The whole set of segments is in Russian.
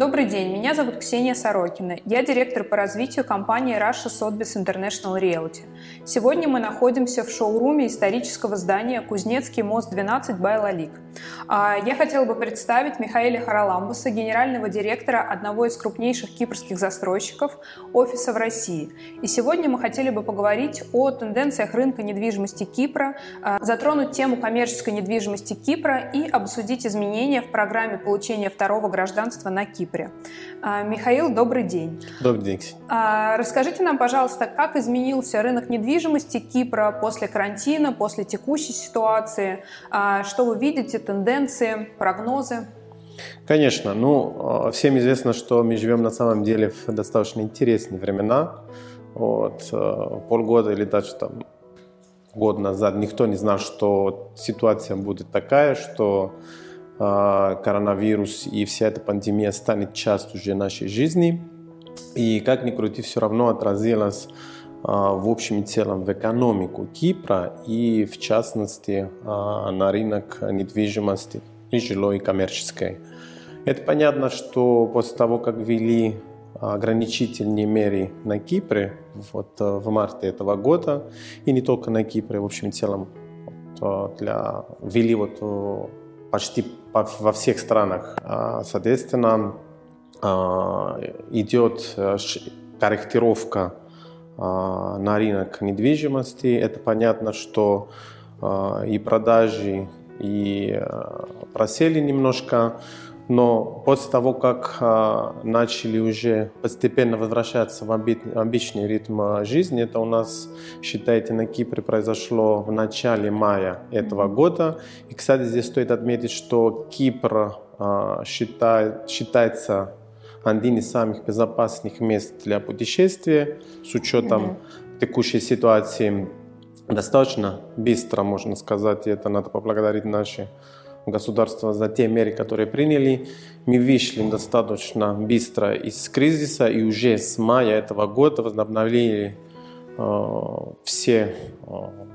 Добрый день, меня зовут Ксения Сорокина. Я директор по развитию компании Russia Sotheby's International Realty. Сегодня мы находимся в шоуруме исторического здания Кузнецкий мост 12 Байлалик. Я хотела бы представить Михаила Хараламбуса, генерального директора одного из крупнейших кипрских застройщиков офиса в России. И сегодня мы хотели бы поговорить о тенденциях рынка недвижимости Кипра, а, затронуть тему коммерческой недвижимости Кипра и обсудить изменения в программе получения второго гражданства на Кипре. Кипре. А, Михаил, добрый день. Добрый день. А, расскажите нам, пожалуйста, как изменился рынок недвижимости Кипра после карантина, после текущей ситуации? А, что вы видите, тенденции, прогнозы? Конечно. Ну, всем известно, что мы живем на самом деле в достаточно интересные времена. Вот, полгода или даже там год назад никто не знал, что ситуация будет такая, что коронавирус и вся эта пандемия станет частью уже нашей жизни. И как ни крути, все равно отразилось а, в общем и целом в экономику Кипра и в частности а, на рынок недвижимости и жилой и коммерческой. Это понятно, что после того, как ввели ограничительные меры на Кипре вот, в марте этого года, и не только на Кипре, в общем и целом вот, для, ввели вот почти во всех странах. А, соответственно, а, идет э, корректировка а, на рынок недвижимости. Это понятно, что и продажи и э, просели немножко. Но после того, как а, начали уже постепенно возвращаться в обычный ритм а, жизни, это у нас, считайте, на Кипре произошло в начале мая этого года. И, кстати, здесь стоит отметить, что Кипр а, считает, считается одним из самых безопасных мест для путешествия с учетом mm-hmm. текущей ситуации. Достаточно быстро, можно сказать, и это надо поблагодарить наши государства за те меры, которые приняли. Мы вышли достаточно быстро из кризиса и уже с мая этого года возобновили э, все, э,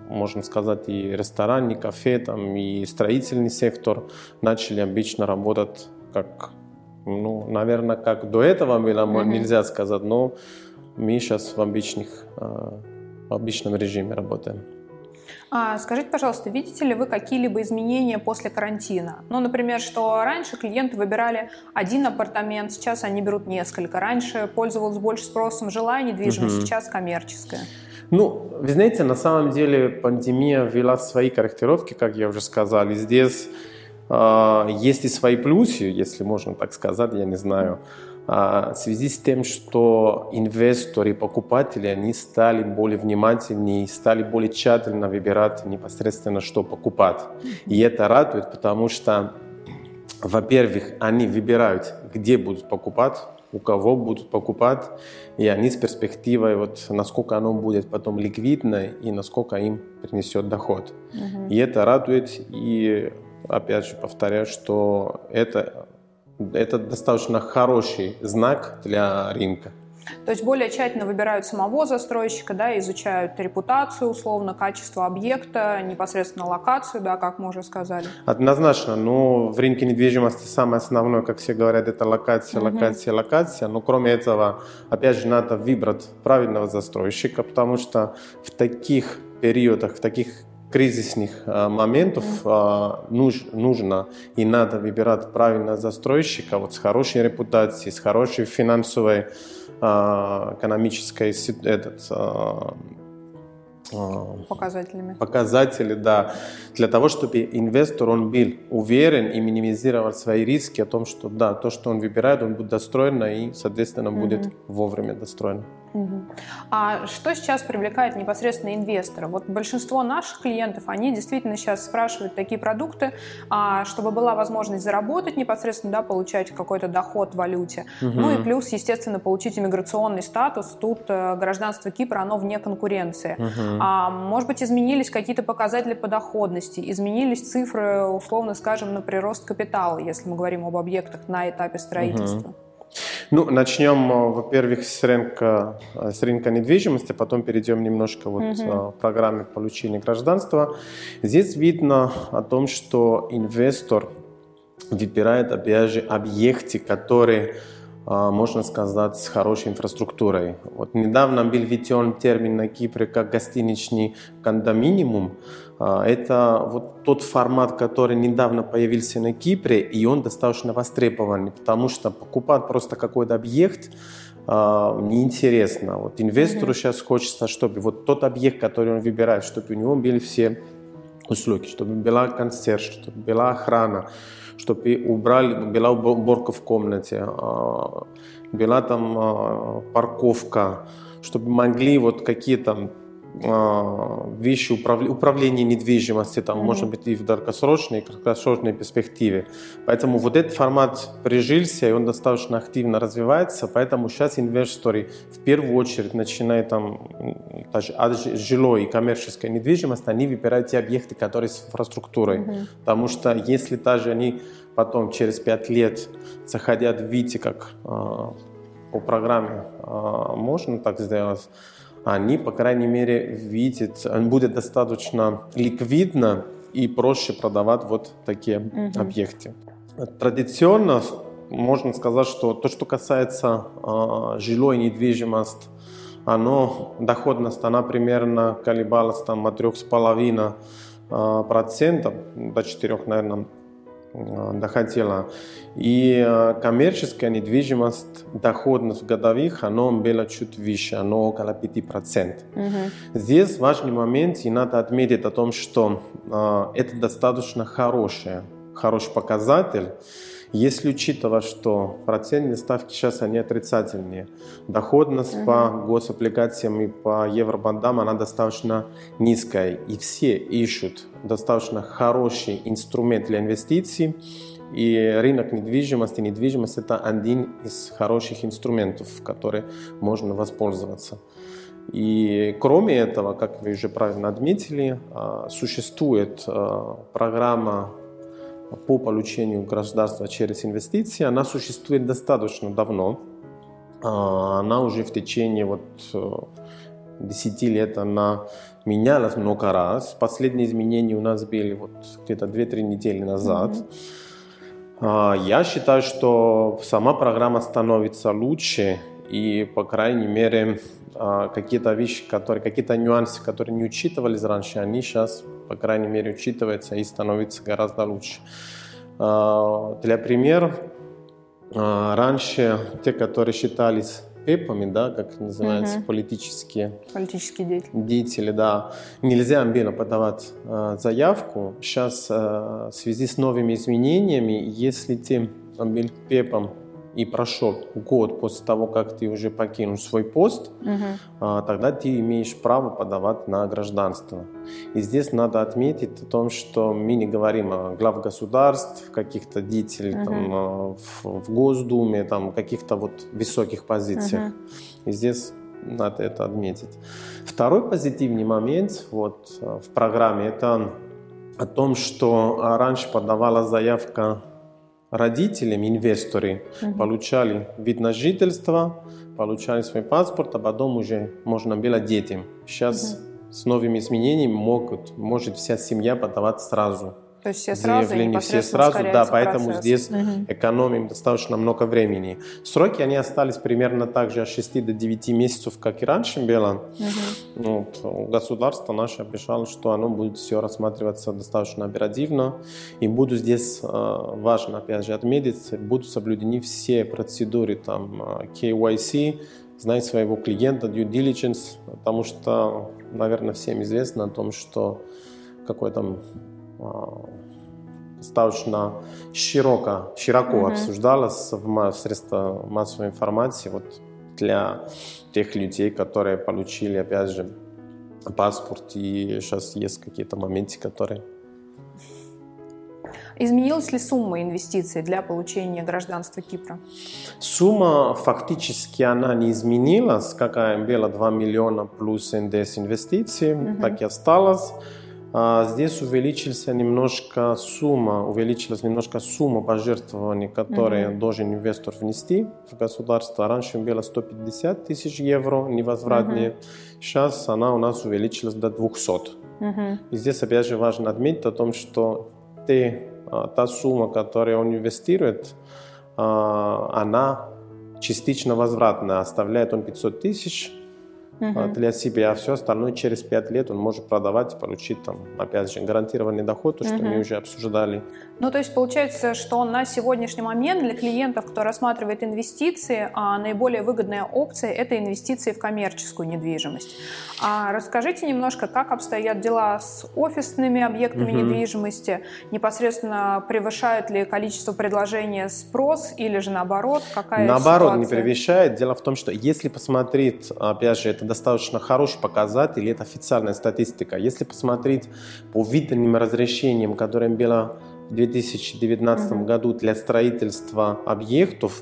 можно сказать, и рестораны, и кафе, там, и строительный сектор начали обычно работать как, ну, наверное, как до этого было, mm-hmm. нельзя сказать, но мы сейчас в, обычных, э, в обычном режиме работаем. А, скажите, пожалуйста, видите ли вы какие-либо изменения после карантина? Ну, например, что раньше клиенты выбирали один апартамент, сейчас они берут несколько. Раньше пользовалась больше спросом жилая недвижимость, угу. сейчас коммерческая. Ну, вы знаете, на самом деле пандемия ввела свои корректировки, как я уже сказал. И здесь есть и свои плюсы, если можно так сказать, я не знаю. А, в связи с тем, что инвесторы покупатели, они стали более внимательнее, стали более тщательно выбирать непосредственно, что покупать. И это радует, потому что, во-первых, они выбирают, где будут покупать, у кого будут покупать, и они с перспективой, вот, насколько оно будет потом ликвидно и насколько им принесет доход. Uh-huh. И это радует, и опять же повторяю, что это это достаточно хороший знак для рынка. То есть более тщательно выбирают самого застройщика, да, изучают репутацию, условно, качество объекта, непосредственно локацию, да, как мы уже сказали. Однозначно, но в рынке недвижимости самое основное, как все говорят, это локация, локация, угу. локация. Но кроме этого, опять же, надо выбрать правильного застройщика, потому что в таких периодах, в таких кризисных а, моментов а, нуж, нужно и надо выбирать правильного застройщика вот с хорошей репутацией, с хорошей финансовой, а, экономической этот, показателями. Показатели, да. Для того, чтобы инвестор, он был уверен и минимизировал свои риски о том, что да, то, что он выбирает, он будет достроено и, соответственно, будет mm-hmm. вовремя достроено. А что сейчас привлекает непосредственно инвестора? Вот большинство наших клиентов, они действительно сейчас спрашивают такие продукты, а, чтобы была возможность заработать непосредственно, да, получать какой-то доход в валюте. Угу. Ну и плюс, естественно, получить иммиграционный статус. Тут э, гражданство Кипра, оно вне конкуренции. Угу. А, может быть, изменились какие-то показатели по доходности, изменились цифры, условно скажем, на прирост капитала, если мы говорим об объектах на этапе строительства. Угу. Ну, начнем, э, во-первых, с рынка, э, с рынка недвижимости, потом перейдем немножко вот mm-hmm. к программе получения гражданства. Здесь видно о том, что инвестор выбирает, опять же, объекты, которые можно сказать, с хорошей инфраструктурой. Вот недавно был введен термин на Кипре как гостиничный кондоминиум. Это вот тот формат, который недавно появился на Кипре, и он достаточно востребованный, потому что покупать просто какой-то объект неинтересно. Вот инвестору mm-hmm. сейчас хочется, чтобы вот тот объект, который он выбирает, чтобы у него были все услуги, чтобы была консьерж, чтобы была охрана, чтобы убрали, была уборка в комнате, а, была там а, парковка, чтобы могли вот какие-то вещи управления, недвижимостью, там, mm-hmm. может быть, и в долгосрочной, и краткосрочной перспективе. Поэтому вот этот формат прижился, и он достаточно активно развивается, поэтому сейчас инвесторы в первую очередь начинают там, даже от жилой и коммерческой недвижимости, они выбирают те объекты, которые с инфраструктурой. Mm-hmm. Потому что если даже они потом через пять лет захотят видеть, как э, по программе э, можно так сделать, они, по крайней мере, видят, будет достаточно ликвидно и проще продавать вот такие угу. объекты. Традиционно можно сказать, что то, что касается э, жилой недвижимости, оно, доходность, она примерно колебалась там от 3,5% э, процентов до 4, наверное, доходила. И коммерческая недвижимость, доходность годовых, оно было чуть выше, оно около 5%. Угу. Здесь важный момент, и надо отметить о том, что это достаточно хороший, хороший показатель, если учитывать, что процентные ставки сейчас они отрицательные, доходность uh по гособлигациям и по евробандам она достаточно низкая, и все ищут достаточно хороший инструмент для инвестиций, и рынок недвижимости, недвижимость это один из хороших инструментов, который можно воспользоваться. И кроме этого, как вы уже правильно отметили, а, существует а, программа по получению гражданства через инвестиции, она существует достаточно давно. А, она уже в течение вот 10 э, лет она менялась много раз. Последние изменения у нас были вот где-то 2-3 недели назад. Mm-hmm. Я считаю, что сама программа становится лучше, и, по крайней мере, а, какие-то вещи, которые, какие-то нюансы, которые не учитывались раньше, они сейчас по крайней мере, учитывается и становится гораздо лучше. А, для примера, раньше те, которые считались ПЭПами, да, как называются, угу. политические, политические деятели. деятели, да, нельзя было подавать э, заявку. Сейчас э, в связи с новыми изменениями, если ты был ПЭПом и прошел год после того, как ты уже покинул свой пост, угу. тогда ты имеешь право подавать на гражданство. И здесь надо отметить о том, что мы не говорим о глав государств, каких-то деятелей угу. там, а, в, в Госдуме, там, каких-то вот высоких позициях. Угу. И здесь надо это отметить. Второй позитивный момент вот, а, в программе – это о том, что раньше подавала заявка родителям, инвесторы, угу. получали вид на жительство, получали свой паспорт, а потом уже можно было детям. Сейчас угу. с новыми изменениями могут, может вся семья подавать сразу. То есть все сразу заявления все сразу, да, поэтому процесс. здесь угу. экономим достаточно много времени. Сроки они остались примерно так же от 6 до 9 месяцев, как и раньше было. Угу. Вот, государство наше обещало, что оно будет все рассматриваться достаточно оперативно. И буду здесь, э, важно опять же отметить, будут соблюдены все процедуры там э, KYC, знать своего клиента, due diligence, потому что, наверное, всем известно о том, что какой там достаточно широко, широко mm-hmm. обсуждалось в средствах массовой информации вот для тех людей, которые получили, опять же, паспорт, и сейчас есть какие-то моменты, которые... Изменилась ли сумма инвестиций для получения гражданства Кипра? Сумма фактически она не изменилась, какая была 2 миллиона плюс НДС инвестиций, угу. так и осталось. А здесь увеличился немножко сумма, увеличилась немножко сумма пожертвований, которые mm-hmm. должен инвестор внести в государство. Раньше было 150 тысяч евро невозвратные, mm-hmm. сейчас она у нас увеличилась до 200. Mm-hmm. И здесь опять же важно отметить о том, что те, а, та сумма, которую он инвестирует, а, она частично возвратно. Оставляет он 500 тысяч, угу. для себя, а все остальное через 5 лет он может продавать и получить там, опять же, гарантированный доход, то, что угу. мы уже обсуждали. Ну, то есть получается, что на сегодняшний момент для клиентов, кто рассматривает инвестиции, а наиболее выгодная опция – это инвестиции в коммерческую недвижимость. А расскажите немножко, как обстоят дела с офисными объектами угу. недвижимости, непосредственно превышает ли количество предложения спрос или же наоборот, какая Наоборот, ситуация? не превышает. Дело в том, что если посмотреть, опять же, это достаточно хороший показатель, это официальная статистика. Если посмотреть по видным разрешениям, которые было в 2019 mm-hmm. году для строительства объектов,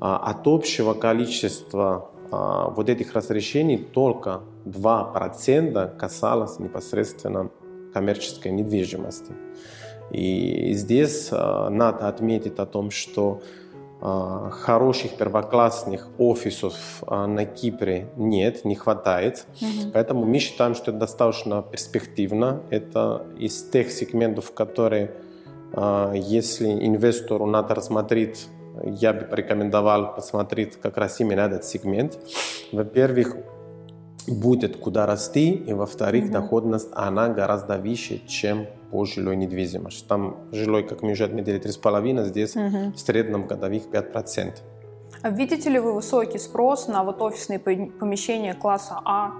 а, от общего количества а, вот этих разрешений только 2% касалось непосредственно коммерческой недвижимости. И здесь а, надо отметить о том, что хороших первоклассных офисов на Кипре нет, не хватает. Mm-hmm. Поэтому мы считаем, что это достаточно перспективно. Это из тех сегментов, которые а, если инвестору надо рассмотреть, я бы порекомендовал посмотреть как раз именно этот сегмент. Во-первых, будет куда расти, и во-вторых, mm-hmm. доходность, она гораздо выше, чем по жилой недвижимости. Там жилой, как мы уже отметили, 3,5, здесь mm-hmm. в среднем годовых 5%. А видите ли вы высокий спрос на вот офисные помещения класса А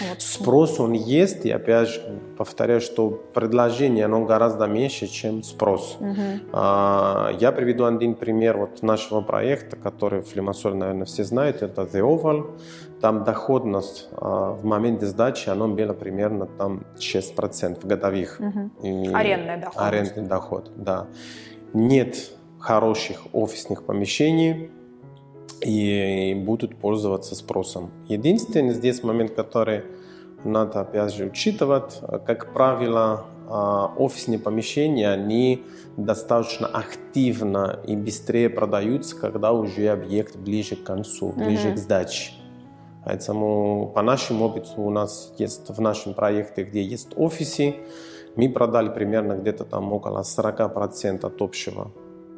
вот. Спрос он есть, и опять же повторяю, что предложение оно гораздо меньше, чем спрос. Угу. Я приведу один пример вот нашего проекта, который в Лимассоле, наверное, все знают, это The Oval. Там доходность а, в моменте сдачи, оно было примерно там 6% годовых. Угу. И арендный доход. Арендный доход, да. Нет хороших офисных помещений, и будут пользоваться спросом. Единственный здесь момент, который надо опять же учитывать, как правило, а, офисные помещения, они достаточно активно и быстрее продаются, когда уже объект ближе к концу, ближе mm-hmm. к сдаче. Поэтому по нашему опыту у нас есть в нашем проекте, где есть офисы, мы продали примерно где-то там около 40% от общего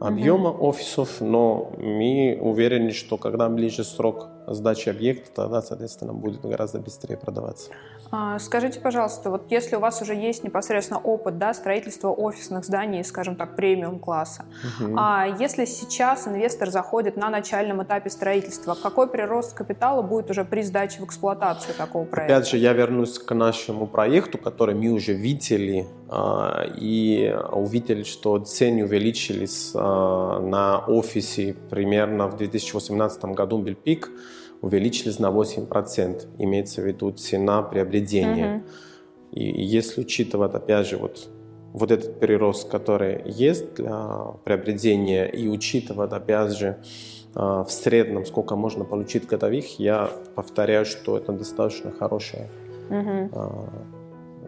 объема mm-hmm. офисов, но мы уверены, что когда ближе срок сдачи объекта, тогда, соответственно, будет гораздо быстрее продаваться. А, скажите, пожалуйста, вот если у вас уже есть непосредственно опыт да, строительства офисных зданий, скажем так, премиум-класса, угу. а если сейчас инвестор заходит на начальном этапе строительства, какой прирост капитала будет уже при сдаче в эксплуатацию такого проекта? Опять же, я вернусь к нашему проекту, который мы уже видели а, и увидели, что цены увеличились а, на офисе примерно в 2018 году был пик, увеличились на 8%, имеется в виду цена приобретения. Угу. И если учитывать, опять же, вот, вот этот прирост, который есть для приобретения, и учитывать, опять же, а, в среднем, сколько можно получить годовых, я повторяю, что это достаточно хороший угу.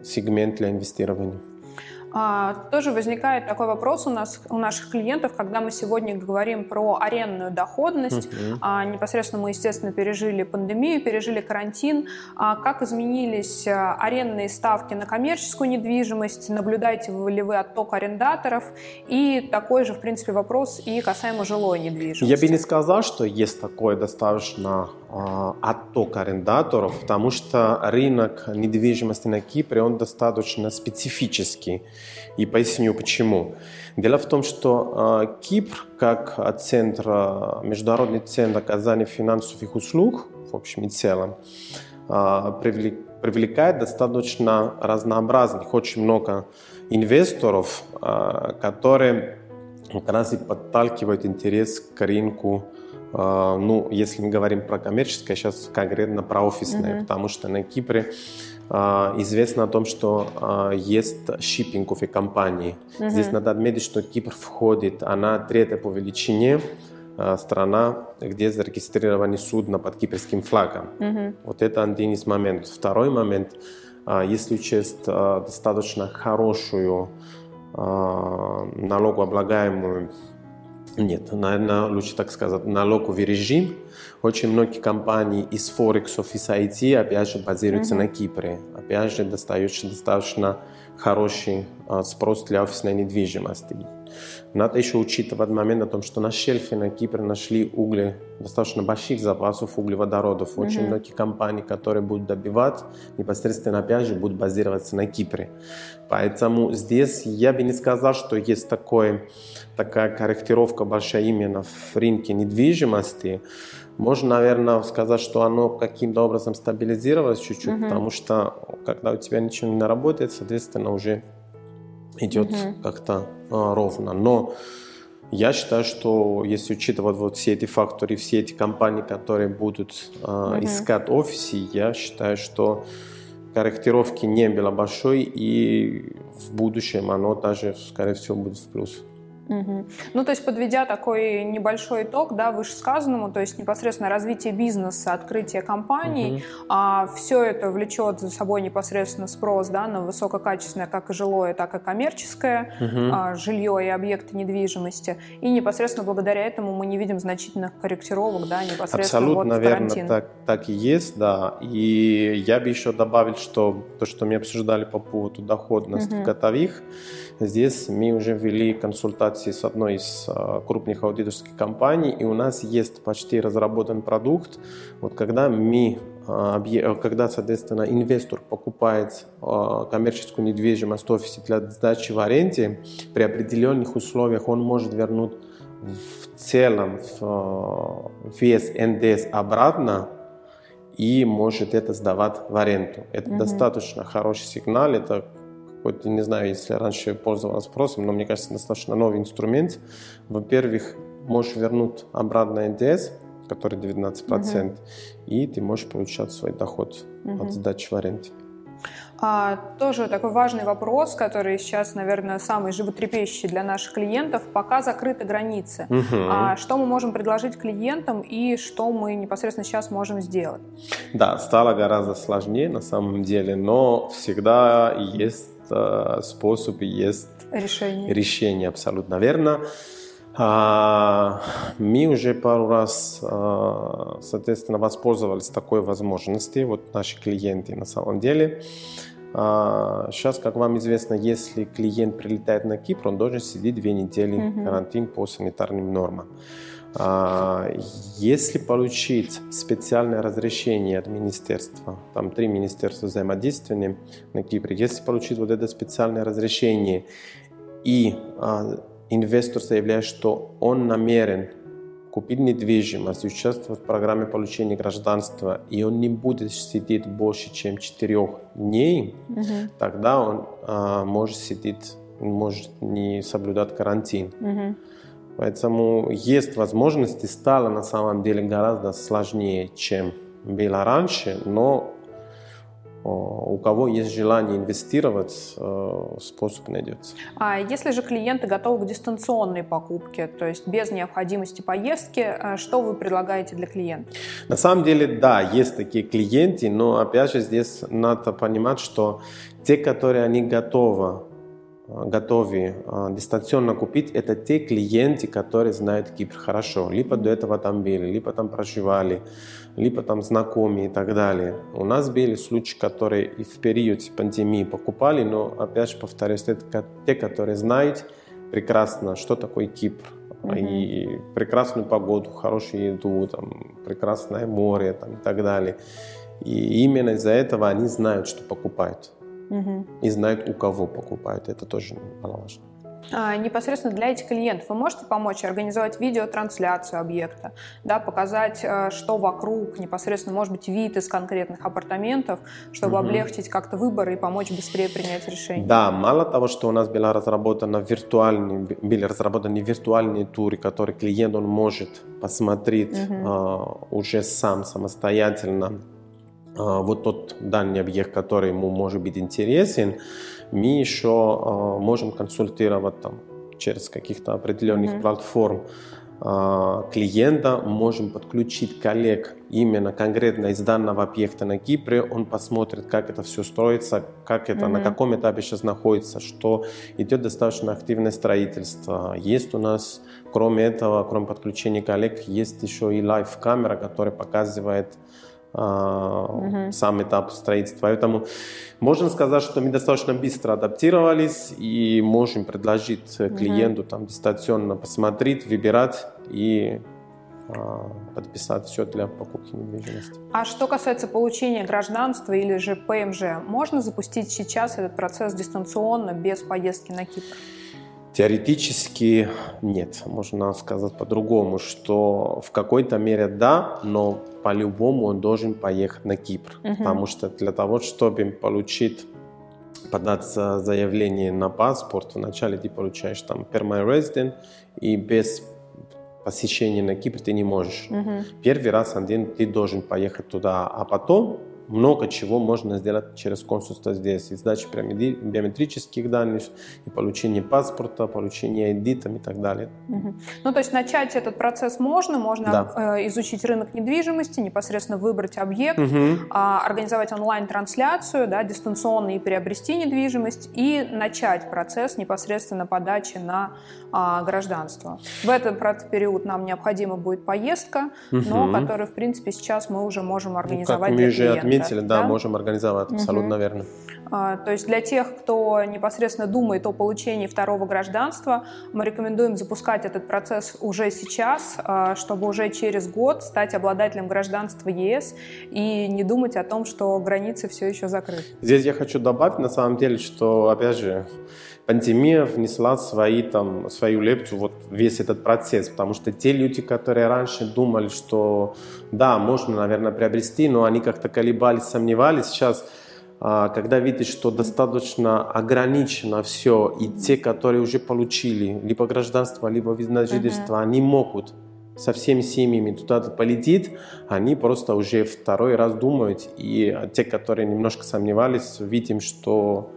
сегмент для инвестирования. А, тоже возникает такой вопрос у нас, у наших клиентов, когда мы сегодня говорим про арендную доходность. А, непосредственно мы, естественно, пережили пандемию, пережили карантин. А, как изменились а, арендные ставки на коммерческую недвижимость? Наблюдаете ли вы отток арендаторов? И такой же, в принципе, вопрос и касаемо жилой недвижимости. Я бы не сказал, что есть такой достаточно отток арендаторов, потому что рынок недвижимости на Кипре, он достаточно специфический. И поясню почему. Дело в том, что э, Кипр, как центр, международный центр оказания финансовых услуг, в общем и целом, э, привлекает достаточно разнообразных, очень много инвесторов, э, которые как раз и подталкивают интерес к рынку ну, если мы говорим про коммерческое, сейчас конкретно про офисное, mm-hmm. потому что на Кипре а, известно о том, что а, есть шиппинговые компании. Угу. Здесь надо отметить, что Кипр входит, она третья по величине а, страна, где зарегистрированы судна под кипрским флагом. Угу. Вот это один из моментов. Второй момент, если учесть достаточно хорошую налогооблагаемую нет, наверное, лучше так сказать, налоговый режим. Очень многие компании из Forex Office IT, опять же, базируются mm-hmm. на Кипре. Опять же, достаточно, достаточно хороший а, спрос для офисной недвижимости. Надо еще учитывать момент о том, что на шельфе на Кипре нашли угли, достаточно больших запасов углеводородов. Очень mm-hmm. многие компании, которые будут добивать, непосредственно опять же будут базироваться на Кипре. Поэтому здесь я бы не сказал, что есть такое, такая корректировка большая именно в рынке недвижимости. Можно, наверное, сказать, что оно каким-то образом стабилизировалось чуть-чуть, mm-hmm. потому что когда у тебя ничего не работает, соответственно, уже идет mm-hmm. как-то а, ровно. Но я считаю, что если учитывать вот все эти факторы, все эти компании, которые будут а, mm-hmm. искать офисы, я считаю, что корректировки не было большой, и в будущем оно даже, скорее всего, будет в плюс. Угу. Ну, то есть, подведя такой небольшой итог, да, вышесказанному, то есть непосредственно развитие бизнеса, открытие компаний, угу. а, все это влечет за собой непосредственно спрос да, на высококачественное как и жилое, так и коммерческое угу. а, жилье и объекты недвижимости. И непосредственно благодаря этому мы не видим значительных корректировок, да, непосредственно Абсолютно вот верно, карантин. Так, так и есть, да. И я бы еще добавил, что то, что мы обсуждали по поводу доходности угу. готовых, здесь мы уже ввели консультацию консультации с одной из а, крупных аудиторских компаний, и у нас есть почти разработан продукт. Вот когда мы а, когда, соответственно, инвестор покупает коммерческую недвижимость в офисе для сдачи в аренде, при определенных условиях он может вернуть в целом вес НДС обратно и может это сдавать в аренду. Это mm-hmm. достаточно хороший сигнал, это хоть не знаю, если раньше пользовался спросом, но мне кажется, достаточно новый инструмент. Во-первых, можешь вернуть обратно НДС, который 19%, угу. и ты можешь получать свой доход угу. от сдачи в аренде. А, тоже такой важный вопрос, который сейчас, наверное, самый животрепещущий для наших клиентов. Пока закрыты границы. Угу. А, что мы можем предложить клиентам и что мы непосредственно сейчас можем сделать? Да, стало гораздо сложнее на самом деле, но всегда есть способ и есть решение, решение абсолютно верно. А, мы уже пару раз, а, соответственно, воспользовались такой возможностью, вот наши клиенты на самом деле. А, сейчас, как вам известно, если клиент прилетает на Кипр, он должен сидеть две недели mm-hmm. карантин по санитарным нормам. А, если получить специальное разрешение от министерства, там три министерства взаимодействия на Кипре, если получить вот это специальное разрешение и а, инвестор заявляет, что он намерен купить недвижимость, участвовать в программе получения гражданства, и он не будет сидеть больше, чем четырех дней, угу. тогда он а, может сидеть, может не соблюдать карантин. Угу. Поэтому есть возможности, стало на самом деле гораздо сложнее, чем было раньше, но у кого есть желание инвестировать, э, способ найдется. А если же клиенты готовы к дистанционной покупке, то есть без необходимости поездки, э, что вы предлагаете для клиентов? На самом деле, да, есть такие клиенты, но опять же здесь надо понимать, что те, которые они готовы готовы а, дистанционно купить, это те клиенты, которые знают Кипр хорошо. Либо до этого там были, либо там проживали, либо там знакомые и так далее. У нас были случаи, которые и в период пандемии покупали, но опять же повторюсь, это те, которые знают прекрасно, что такое Кипр. Mm-hmm. И прекрасную погоду, хорошую еду, там, прекрасное море там, и так далее. И именно из-за этого они знают, что покупают угу. и знают, у кого покупают. Это тоже немаловажно. А, непосредственно для этих клиентов вы можете помочь организовать видеотрансляцию объекта, да, показать, э, что вокруг, непосредственно, может быть, вид из конкретных апартаментов, чтобы угу. облегчить как-то выбор и помочь быстрее принять решение? Да, мало того, что у нас была разработана виртуальные, были разработаны виртуальные туры, которые клиент он может посмотреть угу. а, уже сам самостоятельно вот тот данный объект, который ему может быть интересен, мы еще а, можем консультировать там через каких-то определенных mm-hmm. платформ а, клиента, можем подключить коллег именно конкретно из данного объекта на Кипре, он посмотрит, как это все строится, как это, mm-hmm. на каком этапе сейчас находится, что идет достаточно активное строительство. Есть у нас, кроме этого, кроме подключения коллег, есть еще и лайв-камера, которая показывает угу. сам этап строительства. Поэтому можно сказать, что мы достаточно быстро адаптировались и можем предложить угу. клиенту там дистанционно посмотреть, выбирать и а, подписать все для покупки недвижимости. А что касается получения гражданства или же ПМЖ, можно запустить сейчас этот процесс дистанционно, без поездки на Кипр? Теоретически нет. Можно сказать по-другому, что в какой-то мере да, но по-любому он должен поехать на Кипр. Угу. Потому что для того, чтобы получить подать заявление на паспорт, вначале ты получаешь там permanent resident, и без посещения на Кипр ты не можешь. Угу. Первый раз один ты должен поехать туда, а потом много чего можно сделать через консульство здесь. И сдача биометрических данных, и получение паспорта, получение ID там, и так далее. Угу. Ну, то есть начать этот процесс можно, можно да. э, изучить рынок недвижимости, непосредственно выбрать объект, угу. организовать онлайн-трансляцию, да, дистанционно и приобрести недвижимость, и начать процесс непосредственно подачи на э, гражданство. В этот период нам необходима будет поездка, угу. но которую, в принципе, сейчас мы уже можем организовать ну, как для клиента отметили, да, да, можем организовать, абсолютно угу. верно. А, то есть для тех, кто непосредственно думает о получении второго гражданства, мы рекомендуем запускать этот процесс уже сейчас, а, чтобы уже через год стать обладателем гражданства ЕС и не думать о том, что границы все еще закрыты. Здесь я хочу добавить, на самом деле, что, опять же, пандемия внесла свои, там, свою лепту вот весь этот процесс, потому что те люди, которые раньше думали, что да, можно, наверное, приобрести, но они как-то колебались, сомневались, сейчас а, когда видишь, что достаточно ограничено все, и те, которые уже получили либо гражданство, либо вид на жительство, uh-huh. они могут со всеми семьями туда полететь, они просто уже второй раз думают, и те, которые немножко сомневались, видим, что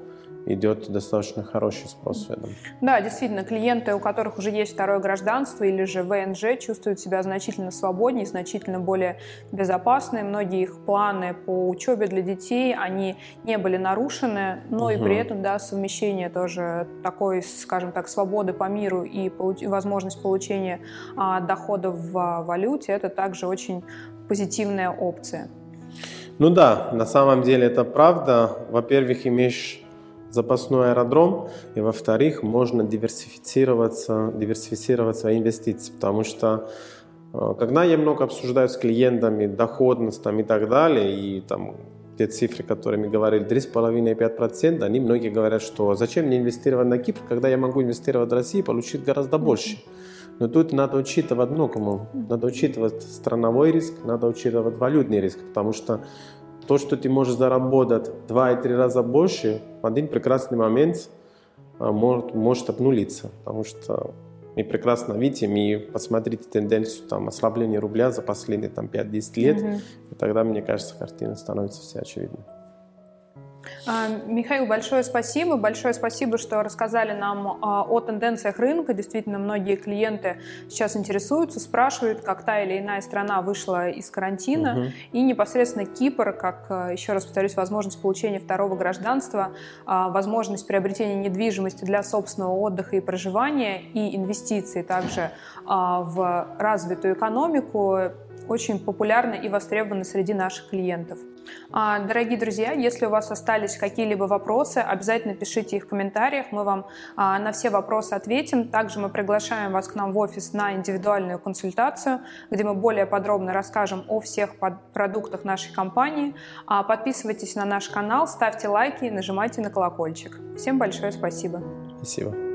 идет достаточно хороший спрос в этом. Да, действительно, клиенты, у которых уже есть второе гражданство или же ВНЖ, чувствуют себя значительно свободнее, значительно более безопасные. Многие их планы по учебе для детей, они не были нарушены, но угу. и при этом, да, совмещение тоже такой, скажем так, свободы по миру и получ- возможность получения а, доходов в валюте, это также очень позитивная опция. Ну да, на самом деле это правда. Во-первых, имеешь запасной аэродром, и во-вторых, можно диверсифицироваться, диверсифицировать свои инвестиции, потому что э, когда я много обсуждаю с клиентами доходность там, и так далее, и там те цифры, которые мы говорили, 3,5-5%, они многие говорят, что зачем мне инвестировать на Кипр, когда я могу инвестировать в Россию и получить гораздо больше. Но тут надо учитывать многому. Надо учитывать страновой риск, надо учитывать валютный риск, потому что то, что ты можешь заработать два и три раза больше, в один прекрасный момент а, может, может обнулиться, потому что мы прекрасно видим и посмотрите тенденцию там, ослабления рубля за последние там, 5-10 лет, mm-hmm. и тогда, мне кажется, картина становится все очевидной. А, Михаил, большое спасибо. Большое спасибо, что рассказали нам а, о тенденциях рынка. Действительно, многие клиенты сейчас интересуются, спрашивают, как та или иная страна вышла из карантина. Угу. И непосредственно Кипр, как, а, еще раз повторюсь, возможность получения второго гражданства, возможность приобретения недвижимости для собственного отдыха и проживания и инвестиций также в развитую экономику очень популярны и востребованы среди наших клиентов. А, дорогие друзья, если у вас остались какие-либо вопросы, обязательно пишите их в комментариях, мы вам а, на все вопросы ответим. Также мы приглашаем вас к нам в офис на индивидуальную консультацию, где мы более подробно расскажем о всех продуктах нашей компании. А, подписывайтесь на наш канал, ставьте лайки и нажимайте на колокольчик. Всем большое спасибо. Спасибо.